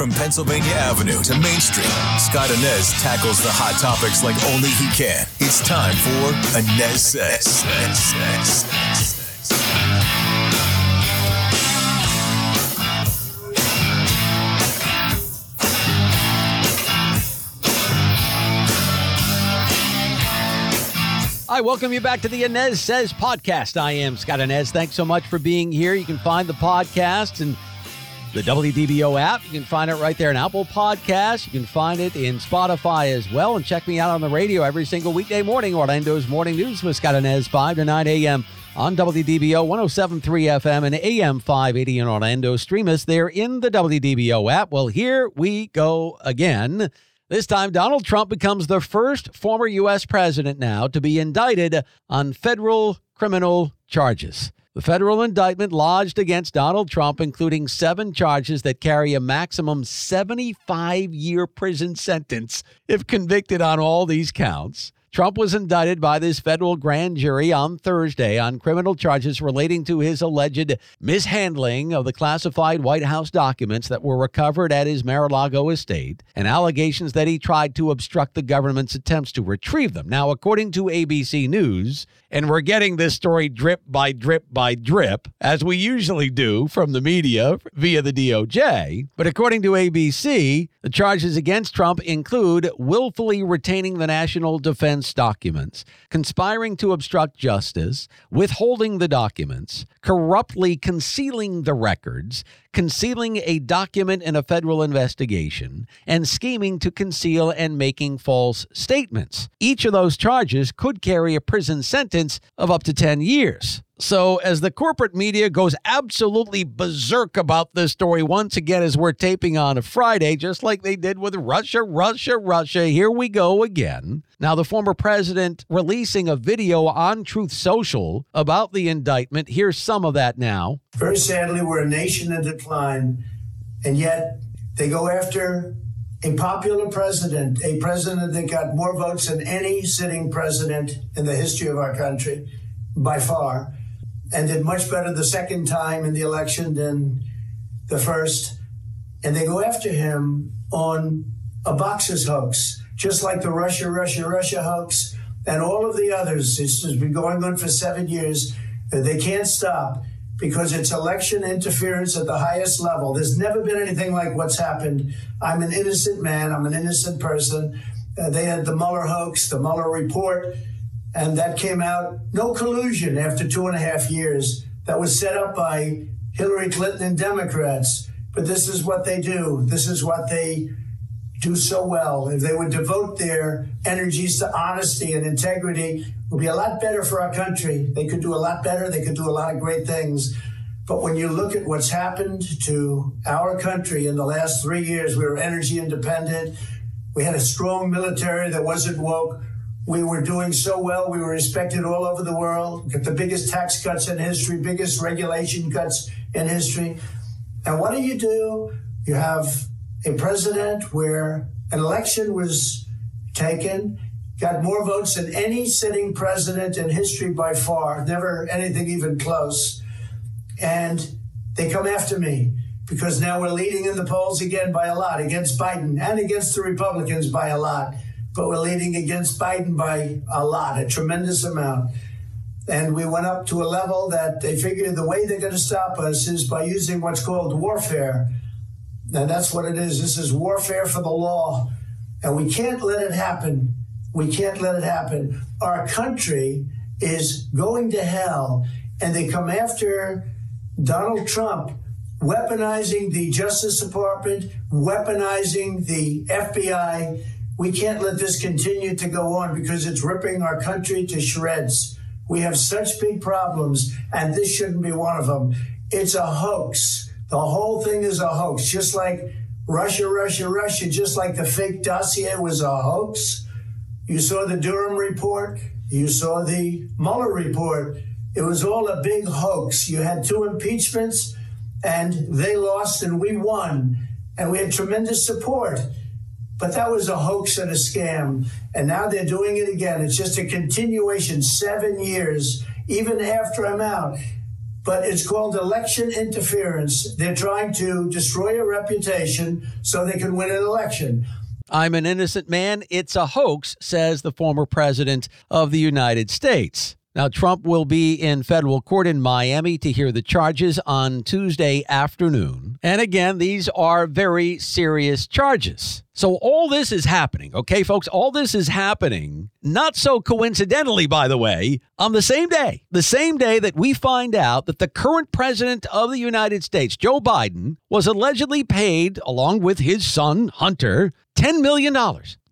From Pennsylvania Avenue to Main Street, Scott Anez tackles the hot topics like only he can. It's time for Anez Says. I welcome you back to the Anez Says podcast. I am Scott Anez. Thanks so much for being here. You can find the podcast and the WDBO app. You can find it right there in Apple Podcasts. You can find it in Spotify as well. And check me out on the radio every single weekday morning. Orlando's Morning News with Scott Anez, 5 to 9 a.m. on WDBO 1073 FM and AM 580 in Orlando. Stream us there in the WDBO app. Well, here we go again. This time, Donald Trump becomes the first former U.S. president now to be indicted on federal criminal charges. The federal indictment lodged against Donald Trump, including seven charges that carry a maximum 75 year prison sentence if convicted on all these counts. Trump was indicted by this federal grand jury on Thursday on criminal charges relating to his alleged mishandling of the classified White House documents that were recovered at his Mar a Lago estate and allegations that he tried to obstruct the government's attempts to retrieve them. Now, according to ABC News, and we're getting this story drip by drip by drip, as we usually do from the media via the DOJ. But according to ABC, the charges against Trump include willfully retaining the national defense documents, conspiring to obstruct justice, withholding the documents, corruptly concealing the records, concealing a document in a federal investigation, and scheming to conceal and making false statements. Each of those charges could carry a prison sentence of up to 10 years. So, as the corporate media goes absolutely berserk about this story once again, as we're taping on a Friday, just like they did with Russia, Russia, Russia, here we go again. Now, the former president releasing a video on Truth Social about the indictment. Here's some of that now. Very sadly, we're a nation in decline, and yet they go after a popular president, a president that got more votes than any sitting president in the history of our country by far and did much better the second time in the election than the first. And they go after him on a boxes hoax, just like the Russia, Russia, Russia hoax and all of the others. It's been going on for seven years. They can't stop because it's election interference at the highest level. There's never been anything like what's happened. I'm an innocent man, I'm an innocent person. Uh, they had the Mueller hoax, the Mueller report and that came out no collusion after two and a half years. That was set up by Hillary Clinton and Democrats. But this is what they do. This is what they do so well. If they would devote their energies to honesty and integrity, it would be a lot better for our country. They could do a lot better. They could do a lot of great things. But when you look at what's happened to our country in the last three years, we were energy independent. We had a strong military that wasn't woke. We were doing so well. We were respected all over the world. Got the biggest tax cuts in history, biggest regulation cuts in history. And what do you do? You have a president where an election was taken, got more votes than any sitting president in history by far, never anything even close. And they come after me because now we're leading in the polls again by a lot against Biden and against the Republicans by a lot but we're leading against Biden by a lot, a tremendous amount. And we went up to a level that they figured the way they're going to stop us is by using what's called warfare. And that's what it is. This is warfare for the law. And we can't let it happen. We can't let it happen. Our country is going to hell. And they come after Donald Trump weaponizing the Justice Department, weaponizing the FBI, we can't let this continue to go on because it's ripping our country to shreds. We have such big problems, and this shouldn't be one of them. It's a hoax. The whole thing is a hoax, just like Russia, Russia, Russia, just like the fake dossier was a hoax. You saw the Durham report, you saw the Mueller report. It was all a big hoax. You had two impeachments, and they lost, and we won. And we had tremendous support. But that was a hoax and a scam. And now they're doing it again. It's just a continuation, seven years, even after I'm out. But it's called election interference. They're trying to destroy a reputation so they can win an election. I'm an innocent man. It's a hoax, says the former president of the United States. Now, Trump will be in federal court in Miami to hear the charges on Tuesday afternoon. And again, these are very serious charges. So, all this is happening, okay, folks? All this is happening, not so coincidentally, by the way, on the same day, the same day that we find out that the current president of the United States, Joe Biden, was allegedly paid, along with his son, Hunter, $10 million.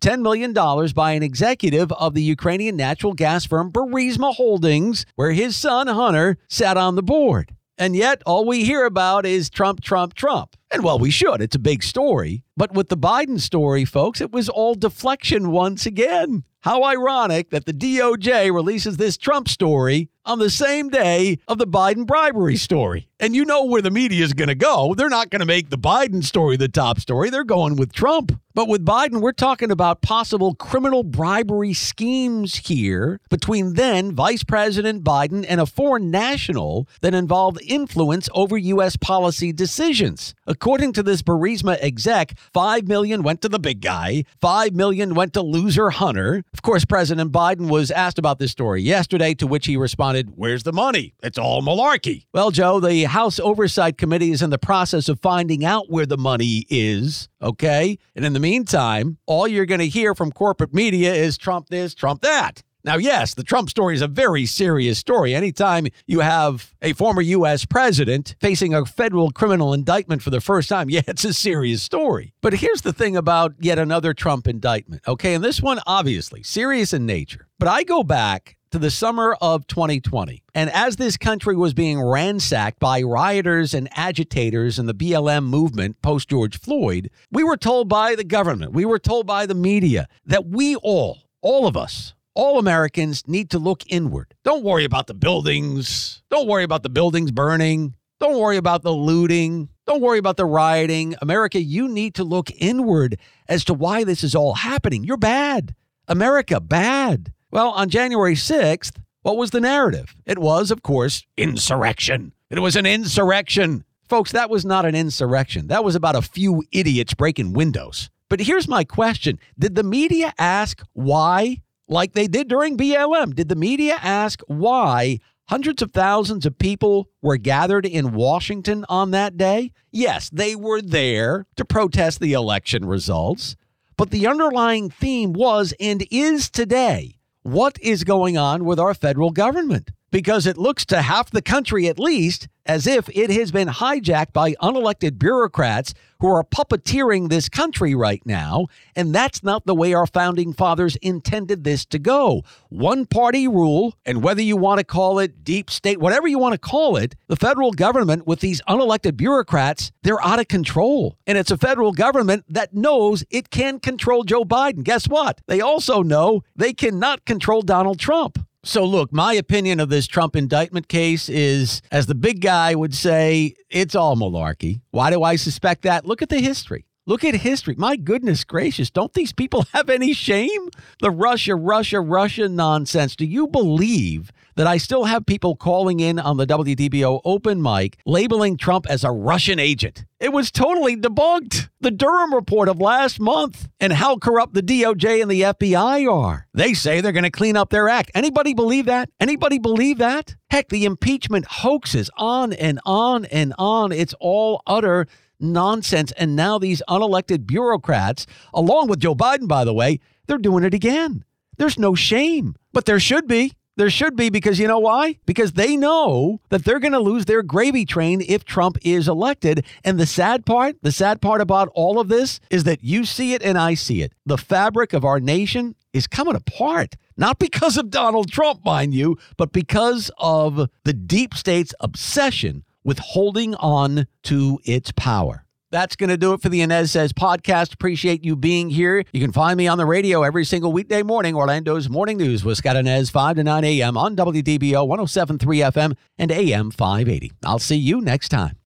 $10 million by an executive of the Ukrainian natural gas firm Burisma Holdings, where his son Hunter sat on the board. And yet, all we hear about is Trump, Trump, Trump. And well, we should. It's a big story. But with the Biden story, folks, it was all deflection once again. How ironic that the DOJ releases this Trump story on the same day of the Biden bribery story. And you know where the media is going to go. They're not going to make the Biden story the top story. They're going with Trump. But with Biden, we're talking about possible criminal bribery schemes here between then Vice President Biden and a foreign national that involved influence over U.S. policy decisions. According to this Burisma exec, 5 million went to the big guy, 5 million went to loser Hunter. Of course, President Biden was asked about this story yesterday, to which he responded, Where's the money? It's all malarkey. Well, Joe, the House Oversight Committee is in the process of finding out where the money is, okay? And in the meantime, all you're going to hear from corporate media is Trump this, Trump that. Now, yes, the Trump story is a very serious story. Anytime you have a former U.S. president facing a federal criminal indictment for the first time, yeah, it's a serious story. But here's the thing about yet another Trump indictment, okay? And this one, obviously, serious in nature. But I go back to the summer of 2020. And as this country was being ransacked by rioters and agitators in the BLM movement post George Floyd, we were told by the government, we were told by the media that we all, all of us, all Americans need to look inward. Don't worry about the buildings. Don't worry about the buildings burning. Don't worry about the looting. Don't worry about the rioting. America, you need to look inward as to why this is all happening. You're bad. America, bad. Well, on January 6th, what was the narrative? It was, of course, insurrection. It was an insurrection. Folks, that was not an insurrection. That was about a few idiots breaking windows. But here's my question Did the media ask why, like they did during BLM? Did the media ask why hundreds of thousands of people were gathered in Washington on that day? Yes, they were there to protest the election results. But the underlying theme was and is today what is going on with our federal government? Because it looks to half the country, at least, as if it has been hijacked by unelected bureaucrats who are puppeteering this country right now. And that's not the way our founding fathers intended this to go. One party rule, and whether you want to call it deep state, whatever you want to call it, the federal government with these unelected bureaucrats, they're out of control. And it's a federal government that knows it can control Joe Biden. Guess what? They also know they cannot control Donald Trump. So, look, my opinion of this Trump indictment case is, as the big guy would say, it's all malarkey. Why do I suspect that? Look at the history. Look at history. My goodness gracious, don't these people have any shame? The Russia, Russia, Russia nonsense. Do you believe that I still have people calling in on the WDBO open mic labeling Trump as a Russian agent? It was totally debunked. The Durham report of last month and how corrupt the DOJ and the FBI are. They say they're going to clean up their act. Anybody believe that? Anybody believe that? Heck, the impeachment hoaxes on and on and on. It's all utter nonsense. And now these unelected bureaucrats, along with Joe Biden, by the way, they're doing it again. There's no shame, but there should be. There should be because you know why? Because they know that they're going to lose their gravy train if Trump is elected. And the sad part, the sad part about all of this is that you see it and I see it. The fabric of our nation is coming apart. Not because of Donald Trump, mind you, but because of the deep state's obsession with holding on to its power. That's going to do it for the Anez Says podcast. Appreciate you being here. You can find me on the radio every single weekday morning, Orlando's Morning News with Scott Anez, 5 to 9 a.m. on WDBO 1073 FM and AM 580. I'll see you next time.